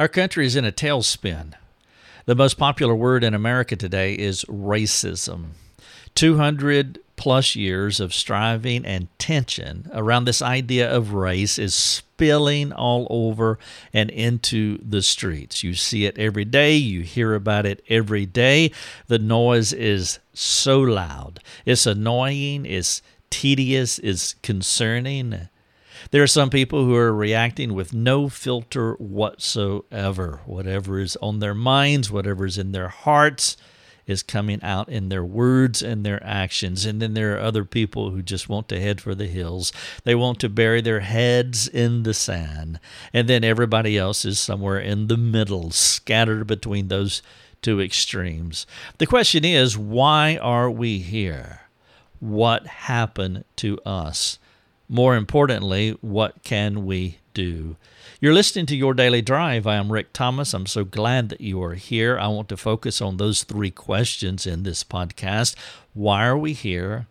Our country is in a tailspin. The most popular word in America today is racism. 200 plus years of striving and tension around this idea of race is spilling all over and into the streets. You see it every day, you hear about it every day. The noise is so loud, it's annoying, it's tedious, it's concerning. There are some people who are reacting with no filter whatsoever. Whatever is on their minds, whatever is in their hearts, is coming out in their words and their actions. And then there are other people who just want to head for the hills. They want to bury their heads in the sand. And then everybody else is somewhere in the middle, scattered between those two extremes. The question is why are we here? What happened to us? More importantly, what can we do? You're listening to Your Daily Drive. I am Rick Thomas. I'm so glad that you are here. I want to focus on those three questions in this podcast. Why are we here?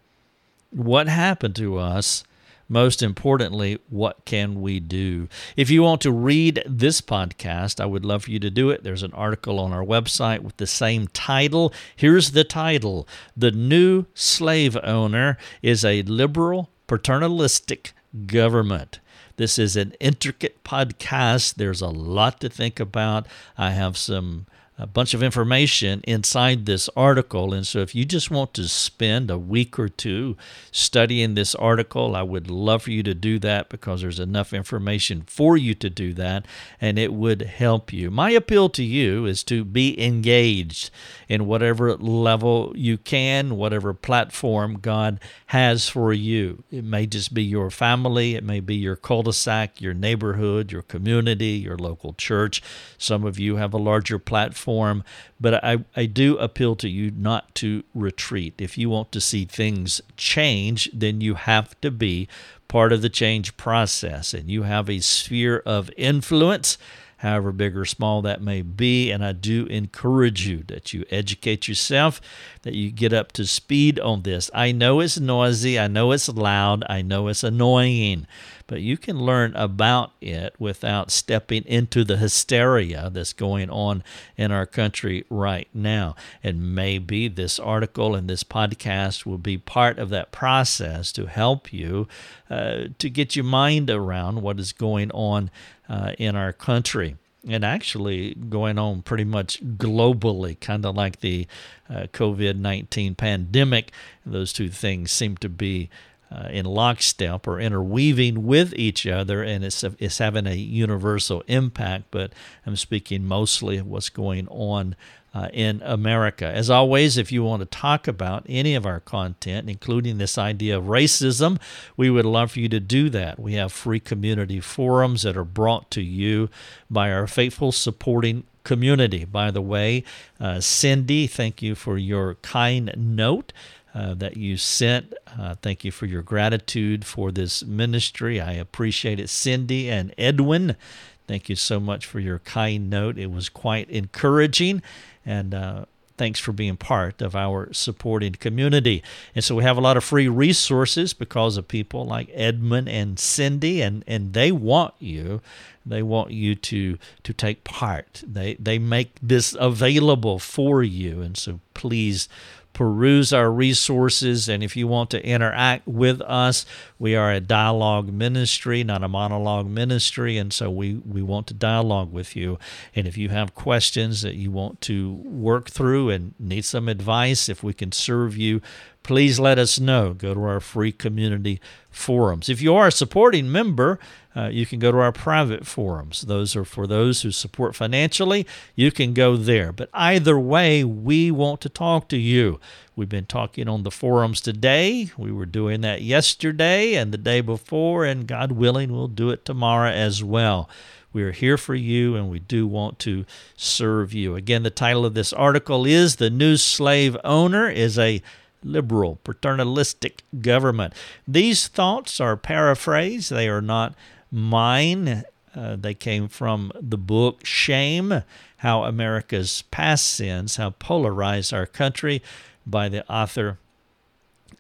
What happened to us? Most importantly, what can we do? If you want to read this podcast, I would love for you to do it. There's an article on our website with the same title. Here's the title The New Slave Owner is a Liberal paternalistic government. This is an intricate podcast. There's a lot to think about. I have some a bunch of information inside this article. And so, if you just want to spend a week or two studying this article, I would love for you to do that because there's enough information for you to do that and it would help you. My appeal to you is to be engaged in whatever level you can, whatever platform God has for you. It may just be your family, it may be your cul de sac, your neighborhood, your community, your local church. Some of you have a larger platform form, but I, I do appeal to you not to retreat. If you want to see things change, then you have to be part of the change process and you have a sphere of influence however big or small that may be. And I do encourage you that you educate yourself, that you get up to speed on this. I know it's noisy, I know it's loud, I know it's annoying, but you can learn about it without stepping into the hysteria that's going on in our country right now. And maybe this article and this podcast will be part of that process to help you uh, to get your mind around what is going on uh, in our country and actually going on pretty much globally, kind of like the uh, COVID 19 pandemic. Those two things seem to be uh, in lockstep or interweaving with each other, and it's, it's having a universal impact. But I'm speaking mostly of what's going on uh, in America. As always, if you want to talk about any of our content, including this idea of racism, we would love for you to do that. We have free community forums that are brought to you by our faithful supporting community. By the way, uh, Cindy, thank you for your kind note. Uh, that you sent. Uh, thank you for your gratitude for this ministry. I appreciate it. Cindy and Edwin, thank you so much for your kind note. It was quite encouraging. And uh, thanks for being part of our supporting community. And so we have a lot of free resources because of people like Edmund and Cindy, and, and they want you. They want you to to take part. They they make this available for you. And so please peruse our resources. And if you want to interact with us, we are a dialogue ministry, not a monologue ministry. And so we, we want to dialogue with you. And if you have questions that you want to work through and need some advice, if we can serve you, please let us know. Go to our free community forums. If you are a supporting member, uh, you can go to our private forums. Those are for those who support financially. You can go there. But either way, we want to talk to you. We've been talking on the forums today. We were doing that yesterday and the day before, and God willing, we'll do it tomorrow as well. We are here for you and we do want to serve you. Again, the title of this article is The New Slave Owner is a liberal, paternalistic government. These thoughts are paraphrased, they are not mine. Uh, they came from the book Shame How America's Past Sins Have Polarized Our Country by the author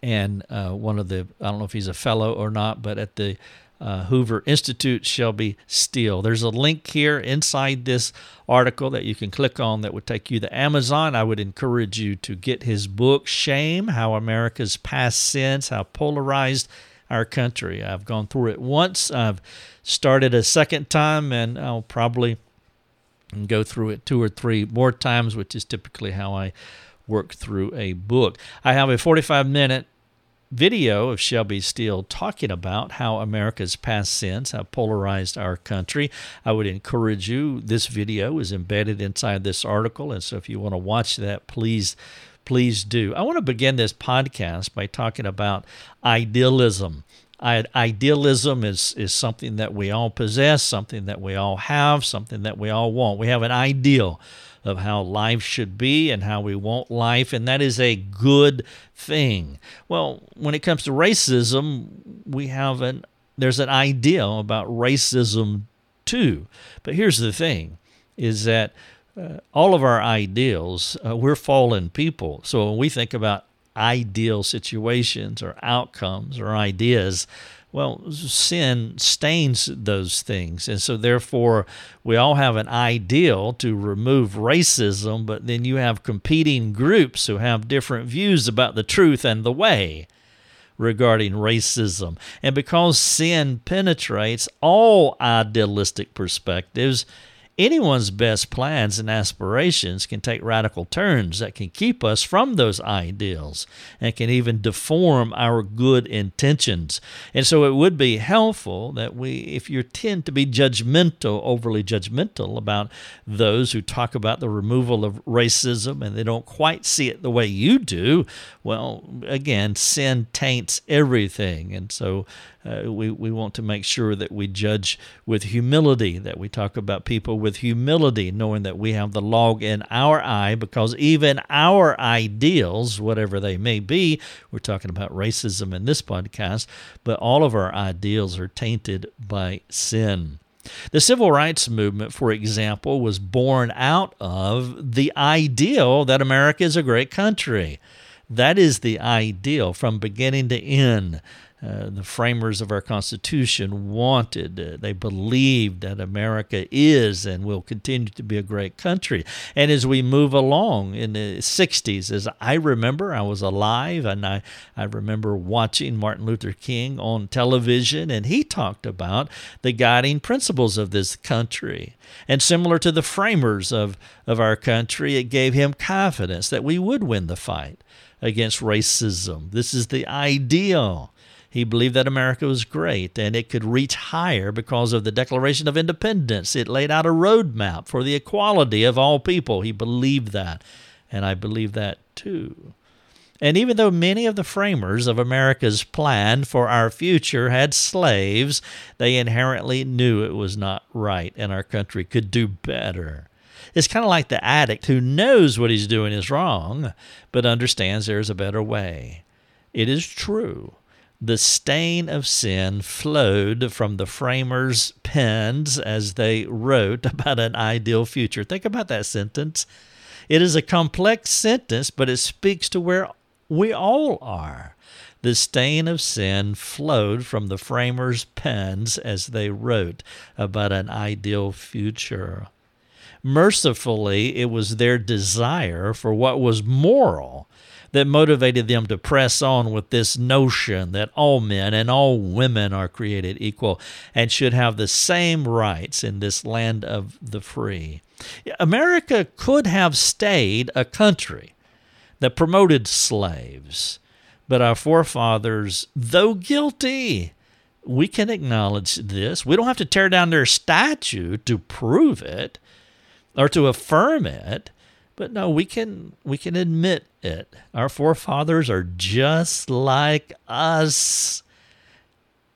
and uh, one of the, I don't know if he's a fellow or not, but at the uh, Hoover Institute Shelby Steele. There's a link here inside this article that you can click on that would take you to Amazon. I would encourage you to get his book, Shame How America's Past Sins, How Polarized Our Country. I've gone through it once, I've started a second time, and I'll probably go through it two or three more times, which is typically how I work through a book. I have a 45 minute video of Shelby Steele talking about how America's past sins have polarized our country. I would encourage you, this video is embedded inside this article. And so if you want to watch that, please, please do. I want to begin this podcast by talking about idealism. Idealism is, is something that we all possess, something that we all have, something that we all want. We have an ideal of how life should be and how we want life, and that is a good thing. Well, when it comes to racism, we have an there's an ideal about racism too. But here's the thing: is that uh, all of our ideals, uh, we're fallen people. So when we think about ideal situations or outcomes or ideas, well, sin stains those things. And so, therefore, we all have an ideal to remove racism, but then you have competing groups who have different views about the truth and the way regarding racism. And because sin penetrates all idealistic perspectives, anyone's best plans and aspirations can take radical turns that can keep us from those ideals and can even deform our good intentions. And so it would be helpful that we, if you tend to be judgmental, overly judgmental about those who talk about the removal of racism and they don't quite see it the way you do, well, again, sin taints everything. And so uh, we, we want to make sure that we judge with humility, that we talk about people with humility, knowing that we have the log in our eye, because even our ideals, whatever they may be, we're talking about racism in this podcast, but all of our ideals are tainted by sin. The civil rights movement, for example, was born out of the ideal that America is a great country. That is the ideal from beginning to end. Uh, the framers of our Constitution wanted. Uh, they believed that America is and will continue to be a great country. And as we move along in the 60s, as I remember, I was alive and I, I remember watching Martin Luther King on television, and he talked about the guiding principles of this country. And similar to the framers of, of our country, it gave him confidence that we would win the fight against racism. This is the ideal. He believed that America was great and it could reach higher because of the Declaration of Independence. It laid out a roadmap for the equality of all people. He believed that, and I believe that too. And even though many of the framers of America's plan for our future had slaves, they inherently knew it was not right and our country could do better. It's kind of like the addict who knows what he's doing is wrong, but understands there's a better way. It is true the stain of sin flowed from the framers' pens as they wrote about an ideal future. Think about that sentence. It is a complex sentence, but it speaks to where we all are. The stain of sin flowed from the framers' pens as they wrote about an ideal future. Mercifully, it was their desire for what was moral that motivated them to press on with this notion that all men and all women are created equal and should have the same rights in this land of the free. America could have stayed a country that promoted slaves, but our forefathers, though guilty, we can acknowledge this. We don't have to tear down their statue to prove it or to affirm it. But no, we can we can admit it. Our forefathers are just like us.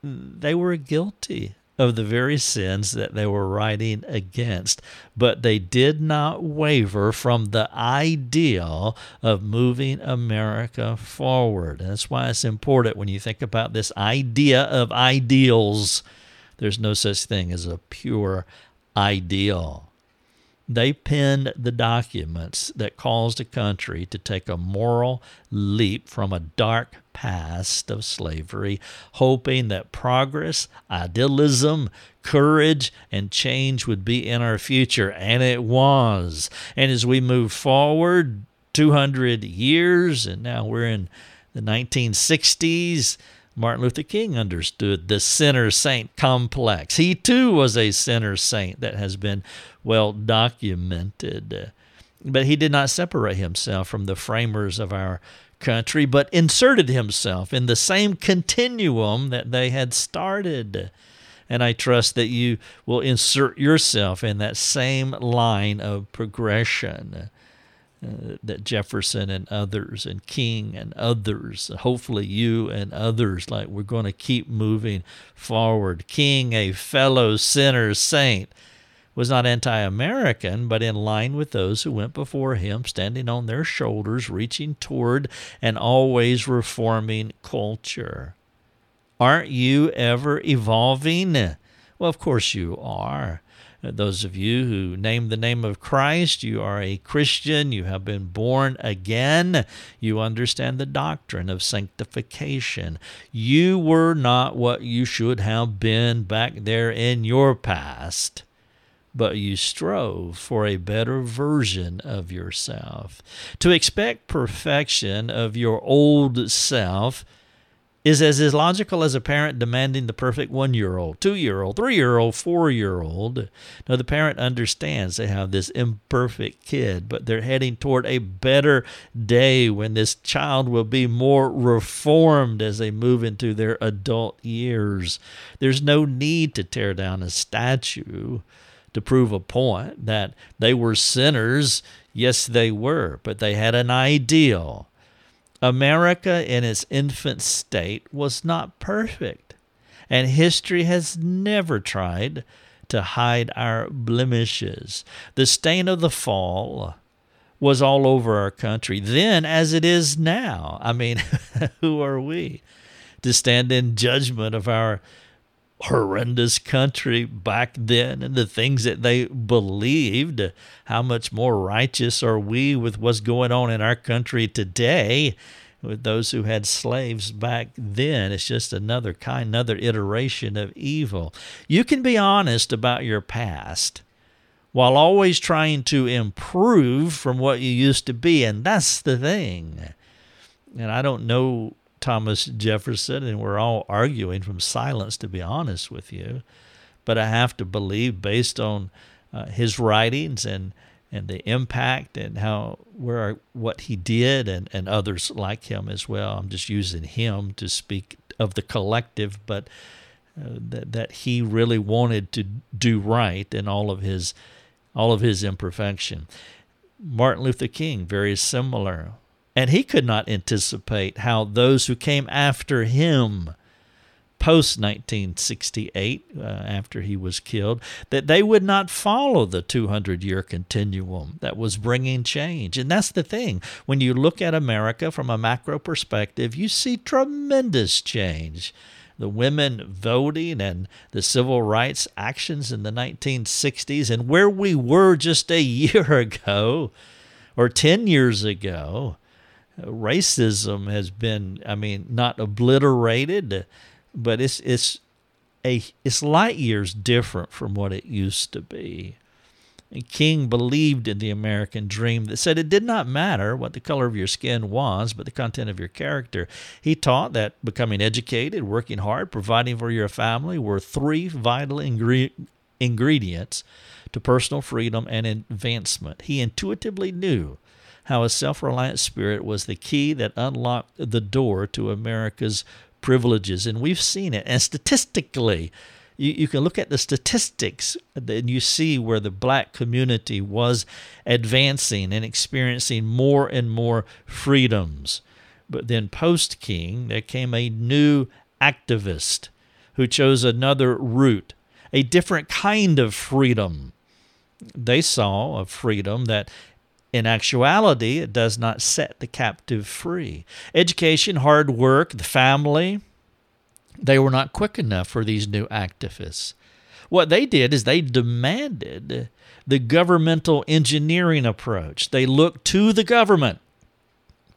They were guilty of the very sins that they were writing against, but they did not waver from the ideal of moving America forward. And that's why it's important when you think about this idea of ideals. There's no such thing as a pure ideal. They penned the documents that caused a country to take a moral leap from a dark past of slavery, hoping that progress, idealism, courage, and change would be in our future. And it was. And as we move forward 200 years, and now we're in the 1960s, Martin Luther King understood the sinner saint complex. He too was a sinner saint that has been well documented. But he did not separate himself from the framers of our country, but inserted himself in the same continuum that they had started. And I trust that you will insert yourself in that same line of progression. Uh, that Jefferson and others, and King and others, hopefully you and others, like we're going to keep moving forward. King, a fellow sinner saint, was not anti American, but in line with those who went before him, standing on their shoulders, reaching toward and always reforming culture. Aren't you ever evolving? Well, of course you are. Uh, those of you who name the name of Christ, you are a Christian, you have been born again, you understand the doctrine of sanctification. You were not what you should have been back there in your past but you strove for a better version of yourself. To expect perfection of your old self is as illogical as a parent demanding the perfect one year old, two year old, three year old, four year old. Now, the parent understands they have this imperfect kid, but they're heading toward a better day when this child will be more reformed as they move into their adult years. There's no need to tear down a statue to prove a point that they were sinners. Yes, they were, but they had an ideal America in its infant state was not perfect, and history has never tried to hide our blemishes. The stain of the fall was all over our country then as it is now. I mean, who are we to stand in judgment of our horrendous country back then and the things that they believed. How much more righteous are we with what's going on in our country today with those who had slaves back then? It's just another kind, another iteration of evil. You can be honest about your past while always trying to improve from what you used to be, and that's the thing. And I don't know Thomas Jefferson, and we're all arguing from silence, to be honest with you. But I have to believe, based on uh, his writings and and the impact and how where what he did and, and others like him as well. I'm just using him to speak of the collective, but uh, that that he really wanted to do right in all of his all of his imperfection. Martin Luther King, very similar. And he could not anticipate how those who came after him post 1968, uh, after he was killed, that they would not follow the 200 year continuum that was bringing change. And that's the thing. When you look at America from a macro perspective, you see tremendous change. The women voting and the civil rights actions in the 1960s, and where we were just a year ago or 10 years ago racism has been, I mean, not obliterated, but it's it's a it's light years different from what it used to be. And King believed in the American dream that said it did not matter what the color of your skin was, but the content of your character. He taught that becoming educated, working hard, providing for your family were three vital ingre- ingredients to personal freedom and advancement. He intuitively knew how a self reliant spirit was the key that unlocked the door to America's privileges. And we've seen it. And statistically, you, you can look at the statistics and you see where the black community was advancing and experiencing more and more freedoms. But then, post King, there came a new activist who chose another route, a different kind of freedom. They saw a freedom that in actuality, it does not set the captive free. Education, hard work, the family, they were not quick enough for these new activists. What they did is they demanded the governmental engineering approach. They looked to the government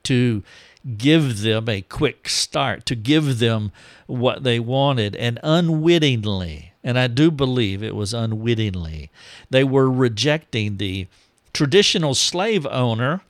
to give them a quick start, to give them what they wanted. And unwittingly, and I do believe it was unwittingly, they were rejecting the traditional slave owner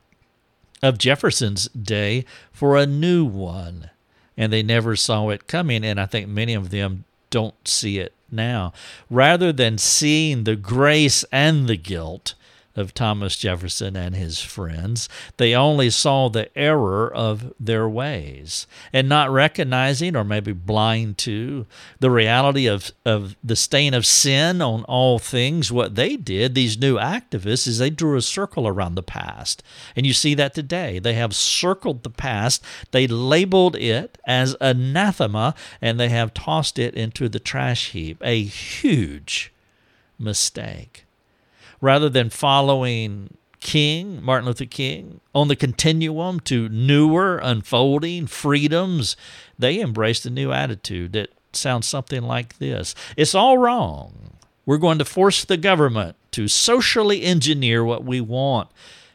of Jefferson's day for a new one. And they never saw it coming. And I think many of them don't see it now. Rather than seeing the grace and the guilt, of Thomas Jefferson and his friends. They only saw the error of their ways and not recognizing or maybe blind to the reality of, of the stain of sin on all things. What they did, these new activists, is they drew a circle around the past. And you see that today. They have circled the past, they labeled it as anathema, and they have tossed it into the trash heap. A huge mistake rather than following King, Martin Luther King, on the continuum to newer, unfolding freedoms, they embraced a new attitude that sounds something like this It's all wrong. We're going to force the government to socially engineer what we want.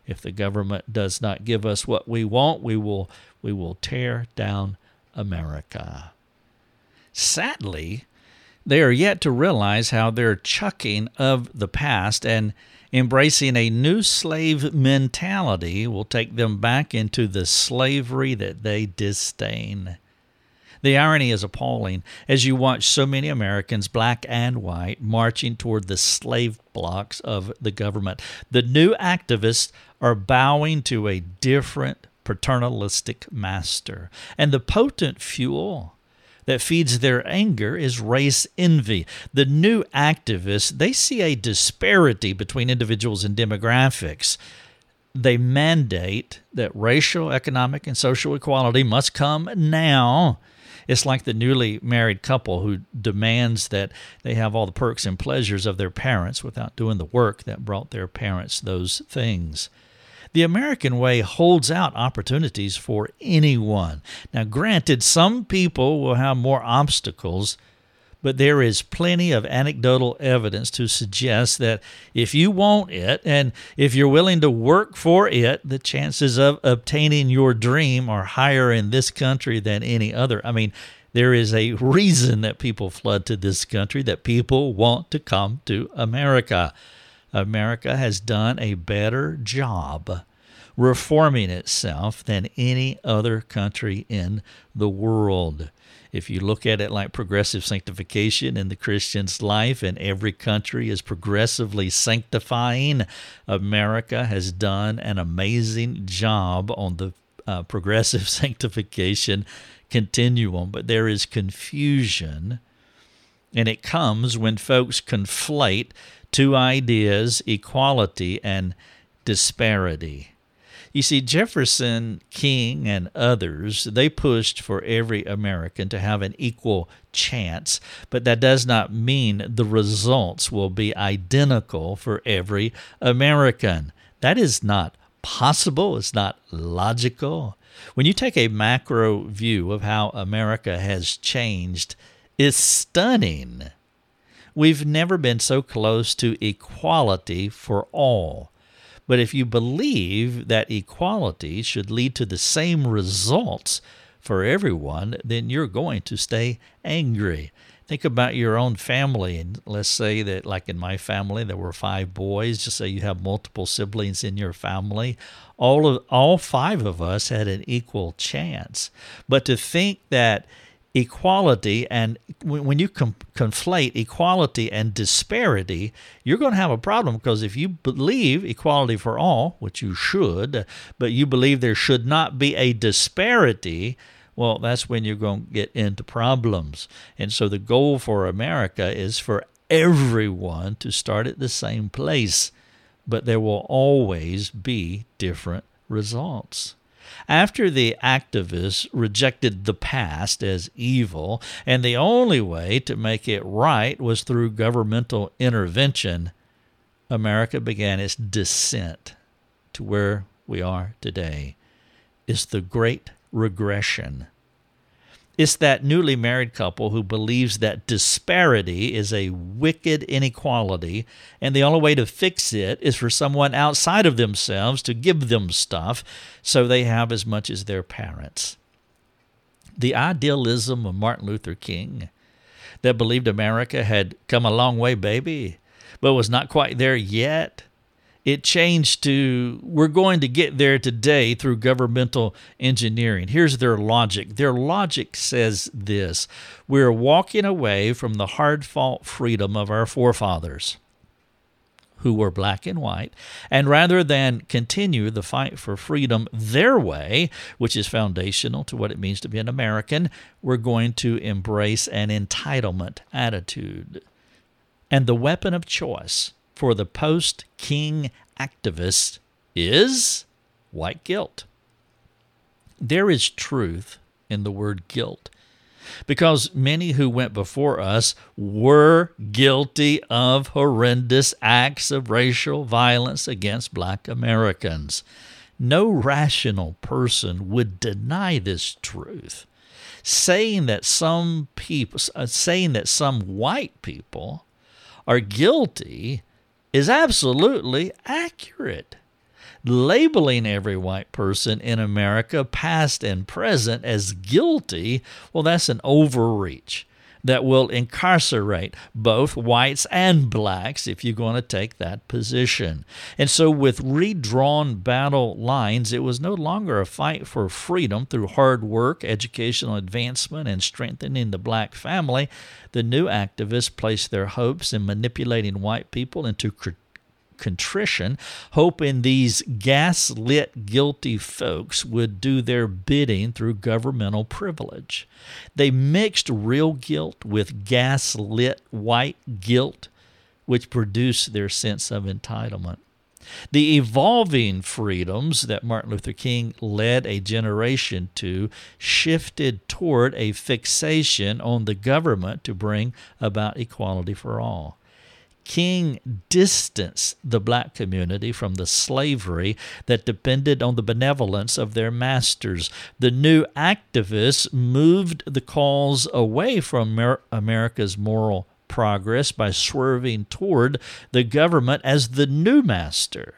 If the government does not give us what we want, we will, we will tear down America. Sadly, they are yet to realize how their chucking of the past and embracing a new slave mentality will take them back into the slavery that they disdain. The irony is appalling as you watch so many Americans, black and white, marching toward the slave blocks of the government. The new activists are bowing to a different paternalistic master. And the potent fuel that feeds their anger is race envy. The new activists, they see a disparity between individuals and demographics. They mandate that racial, economic, and social equality must come now. It's like the newly married couple who demands that they have all the perks and pleasures of their parents without doing the work that brought their parents those things. The American way holds out opportunities for anyone. Now, granted, some people will have more obstacles, but there is plenty of anecdotal evidence to suggest that if you want it and if you're willing to work for it, the chances of obtaining your dream are higher in this country than any other. I mean, there is a reason that people flood to this country, that people want to come to America. America has done a better job reforming itself than any other country in the world. If you look at it like progressive sanctification in the Christian's life, and every country is progressively sanctifying, America has done an amazing job on the uh, progressive sanctification continuum. But there is confusion, and it comes when folks conflate two ideas equality and disparity. You see, Jefferson, King, and others, they pushed for every American to have an equal chance, but that does not mean the results will be identical for every American. That is not possible, it's not logical. When you take a macro view of how America has changed, it's stunning. We've never been so close to equality for all. But if you believe that equality should lead to the same results for everyone, then you're going to stay angry. Think about your own family. And let's say that, like in my family, there were five boys. Just say you have multiple siblings in your family. All of all five of us had an equal chance. But to think that equality and when you com- conflate equality and disparity you're going to have a problem because if you believe equality for all which you should but you believe there should not be a disparity well that's when you're going to get into problems. And so the goal for america is for everyone to start at the same place but there will always be different results after the activists rejected the past as evil, and the only way to make it right was through governmental intervention, America began its descent to where we are today. It's the Great Regression. It's that newly married couple who believes that disparity is a wicked inequality, and the only way to fix it is for someone outside of themselves to give them stuff so they have as much as their parents. The idealism of Martin Luther King that believed America had come a long way, baby, but was not quite there yet it changed to we're going to get there today through governmental engineering. Here's their logic. Their logic says this we're walking away from the hard fought freedom of our forefathers who were black and white, and rather than continue the fight for freedom their way, which is foundational to what it means to be an American, we're going to embrace an entitlement attitude. And the weapon of choice for the post king activist is white guilt. There is truth in the word guilt because many who went before us were guilty of horrendous acts of racial violence against black Americans. No rational person would deny this truth. Saying that some people, saying that some white people are guilty is absolutely accurate. Labeling every white person in America, past and present, as guilty, well, that's an overreach that will incarcerate both whites and blacks if you're going to take that position. And so, with redrawn battle lines, it was no longer a fight for freedom through hard work, educational advancement, and strengthening the black family. The new activists placed their hopes in manipulating white people into contrition, hoping these gaslit guilty folks would do their bidding through governmental privilege. They mixed real guilt with gaslit white guilt, which produced their sense of entitlement. The evolving freedoms that Martin Luther King led a generation to shifted toward a fixation on the government to bring about equality for all. King distanced the black community from the slavery that depended on the benevolence of their masters. The new activists moved the cause away from Amer- America's moral progress by swerving toward the government as the new master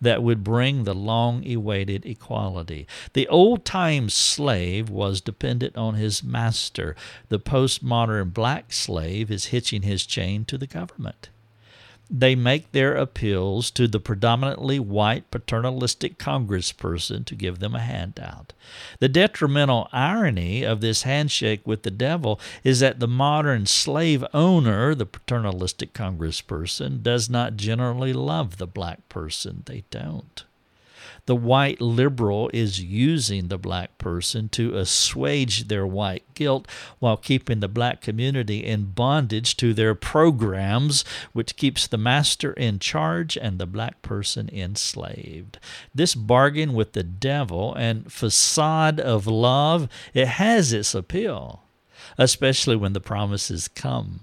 that would bring the long awaited equality. The old time slave was dependent on his master. The postmodern black slave is hitching his chain to the government they make their appeals to the predominantly white paternalistic congressperson to give them a handout. The detrimental irony of this handshake with the devil is that the modern slave owner, the paternalistic congressperson, does not generally love the black person. They don't the white liberal is using the black person to assuage their white guilt while keeping the black community in bondage to their programs, which keeps the master in charge and the black person enslaved. This bargain with the devil and facade of love, it has its appeal, especially when the promises come.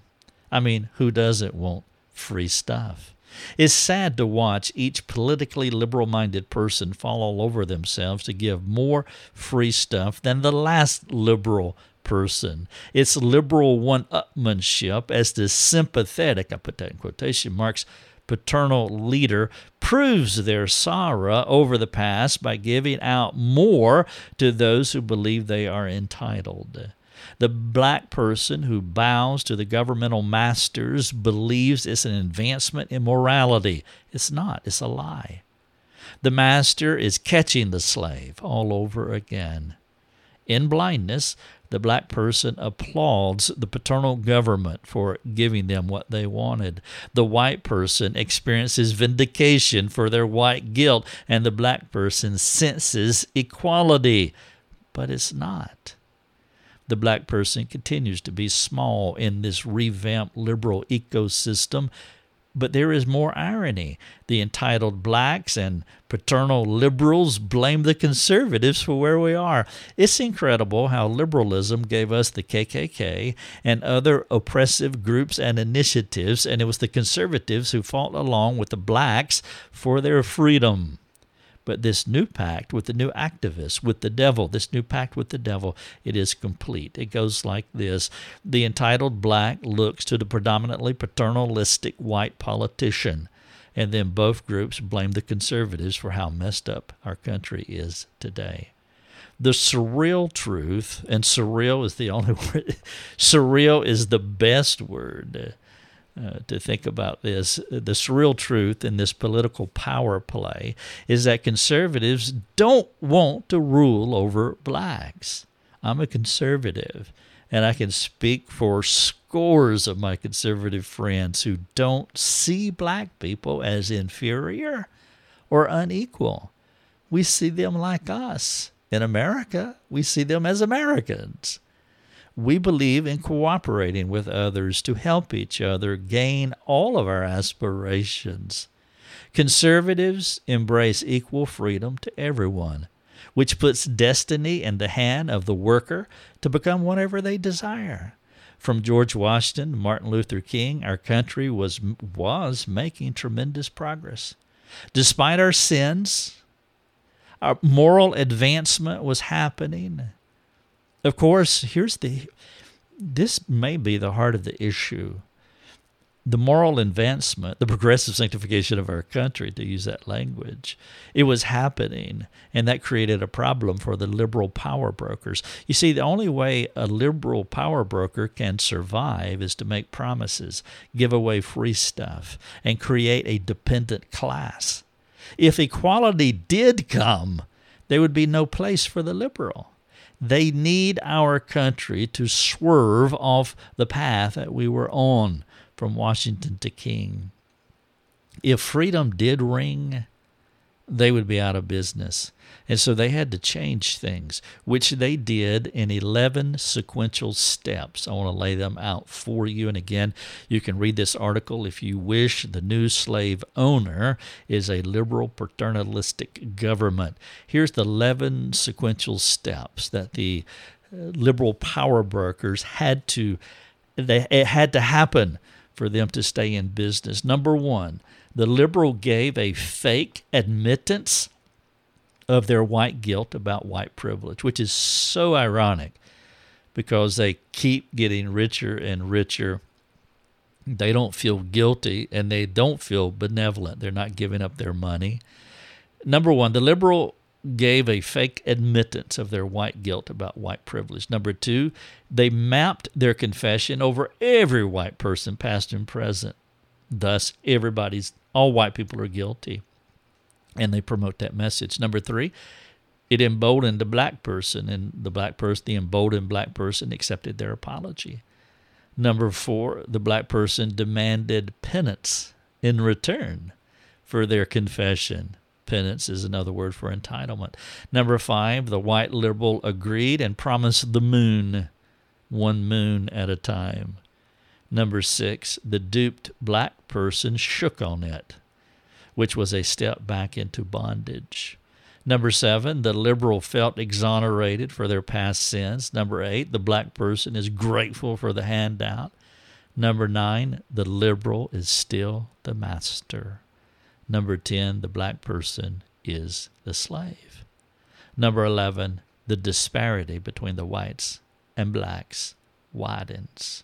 I mean, who doesn't want free stuff? It's sad to watch each politically liberal minded person fall all over themselves to give more free stuff than the last liberal person. It's liberal one upmanship as the sympathetic, I put that in quotation marks, paternal leader proves their sorrow over the past by giving out more to those who believe they are entitled. The black person who bows to the governmental masters believes it's an advancement in morality. It's not, it's a lie. The master is catching the slave all over again. In blindness, the black person applauds the paternal government for giving them what they wanted. The white person experiences vindication for their white guilt, and the black person senses equality. But it's not the black person continues to be small in this revamped liberal ecosystem. But there is more irony. The entitled blacks and paternal liberals blame the conservatives for where we are. It's incredible how liberalism gave us the KKK and other oppressive groups and initiatives, and it was the conservatives who fought along with the blacks for their freedom. But this new pact with the new activists, with the devil, this new pact with the devil, it is complete. It goes like this. The entitled black looks to the predominantly paternalistic white politician, and then both groups blame the conservatives for how messed up our country is today. The surreal truth, and surreal is the only word, surreal is the best word uh, to think about this. The surreal truth in this political power play is that conservatives don't want to rule over blacks. I'm a conservative, and I can speak for scores of my conservative friends who don't see black people as inferior or unequal. We see them like us. In America, we see them as Americans. We believe in cooperating with others to help each other gain all of our aspirations. Conservatives embrace equal freedom to everyone, which puts destiny in the hand of the worker to become whatever they desire. From George Washington to Martin Luther King, our country was, was making tremendous progress. Despite our sins, our moral advancement was happening. Of course, here's the this may be the heart of the issue. The moral advancement, the progressive sanctification of our country, to use that language, it was happening, and that created a problem for the liberal power brokers. You see, the only way a liberal power broker can survive is to make promises, give away free stuff, and create a dependent class. If equality did come, there would be no place for the liberal. They need our country to swerve off the path that we were on from Washington to King. If freedom did ring, they would be out of business. And so they had to change things, which they did in 11 sequential steps. I want to lay them out for you. And again, you can read this article if you wish. The new slave owner is a liberal paternalistic government. Here's the 11 sequential steps that the uh, liberal power brokers had to they it had to happen for them to stay in business. Number 1, the liberal gave a fake admittance of their white guilt about white privilege, which is so ironic because they keep getting richer and richer. They don't feel guilty and they don't feel benevolent. They're not giving up their money. Number one, the liberal gave a fake admittance of their white guilt about white privilege. Number two, they mapped their confession over every white person, past and present. Thus, everybody's all white people are guilty. And they promote that message. Number three, it emboldened the black person, and the black person, the emboldened black person, accepted their apology. Number four, the black person demanded penance in return for their confession. Penance is another word for entitlement. Number five, the white liberal agreed and promised the moon, one moon at a time. Number six, the duped black person shook on it, which was a step back into bondage. Number seven, the liberal felt exonerated for their past sins. Number eight, the black person is grateful for the handout. Number nine, the liberal is still the master. Number 10, the black person is the slave. Number 11, the disparity between the whites and blacks widens.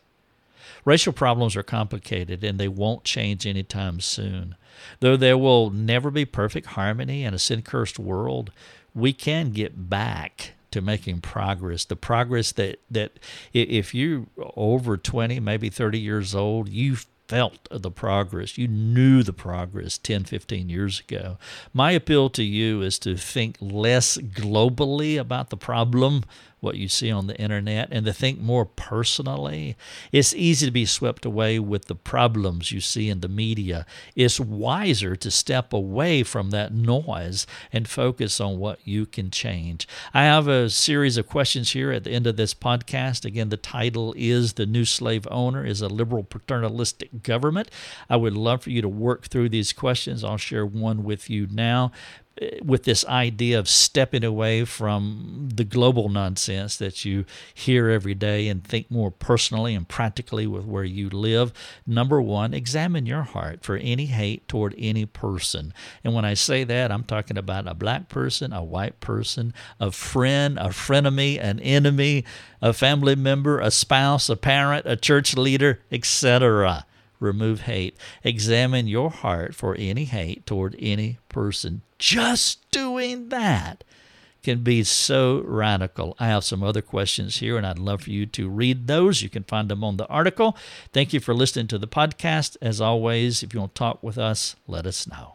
Racial problems are complicated and they won't change anytime soon. Though there will never be perfect harmony in a sin cursed world, we can get back to making progress. The progress that, that if you're over 20, maybe 30 years old, you felt the progress. You knew the progress 10, 15 years ago. My appeal to you is to think less globally about the problem what you see on the internet and to think more personally. It's easy to be swept away with the problems you see in the media. It's wiser to step away from that noise and focus on what you can change. I have a series of questions here at the end of this podcast. Again, the title is The New Slave Owner is a Liberal Paternalistic Government. I would love for you to work through these questions. I'll share one with you now with this idea of stepping away from the global nonsense that you hear every day and think more personally and practically with where you live. Number one, examine your heart for any hate toward any person. And when I say that, I'm talking about a black person, a white person, a friend, a frenemy, an enemy, a family member, a spouse, a parent, a church leader, etc remove hate. Examine your heart for any hate toward any person. Just doing that can be so radical. I have some other questions here, and I'd love for you to read those. You can find them on the article. Thank you for listening to the podcast. As always, if you want to talk with us, let us know.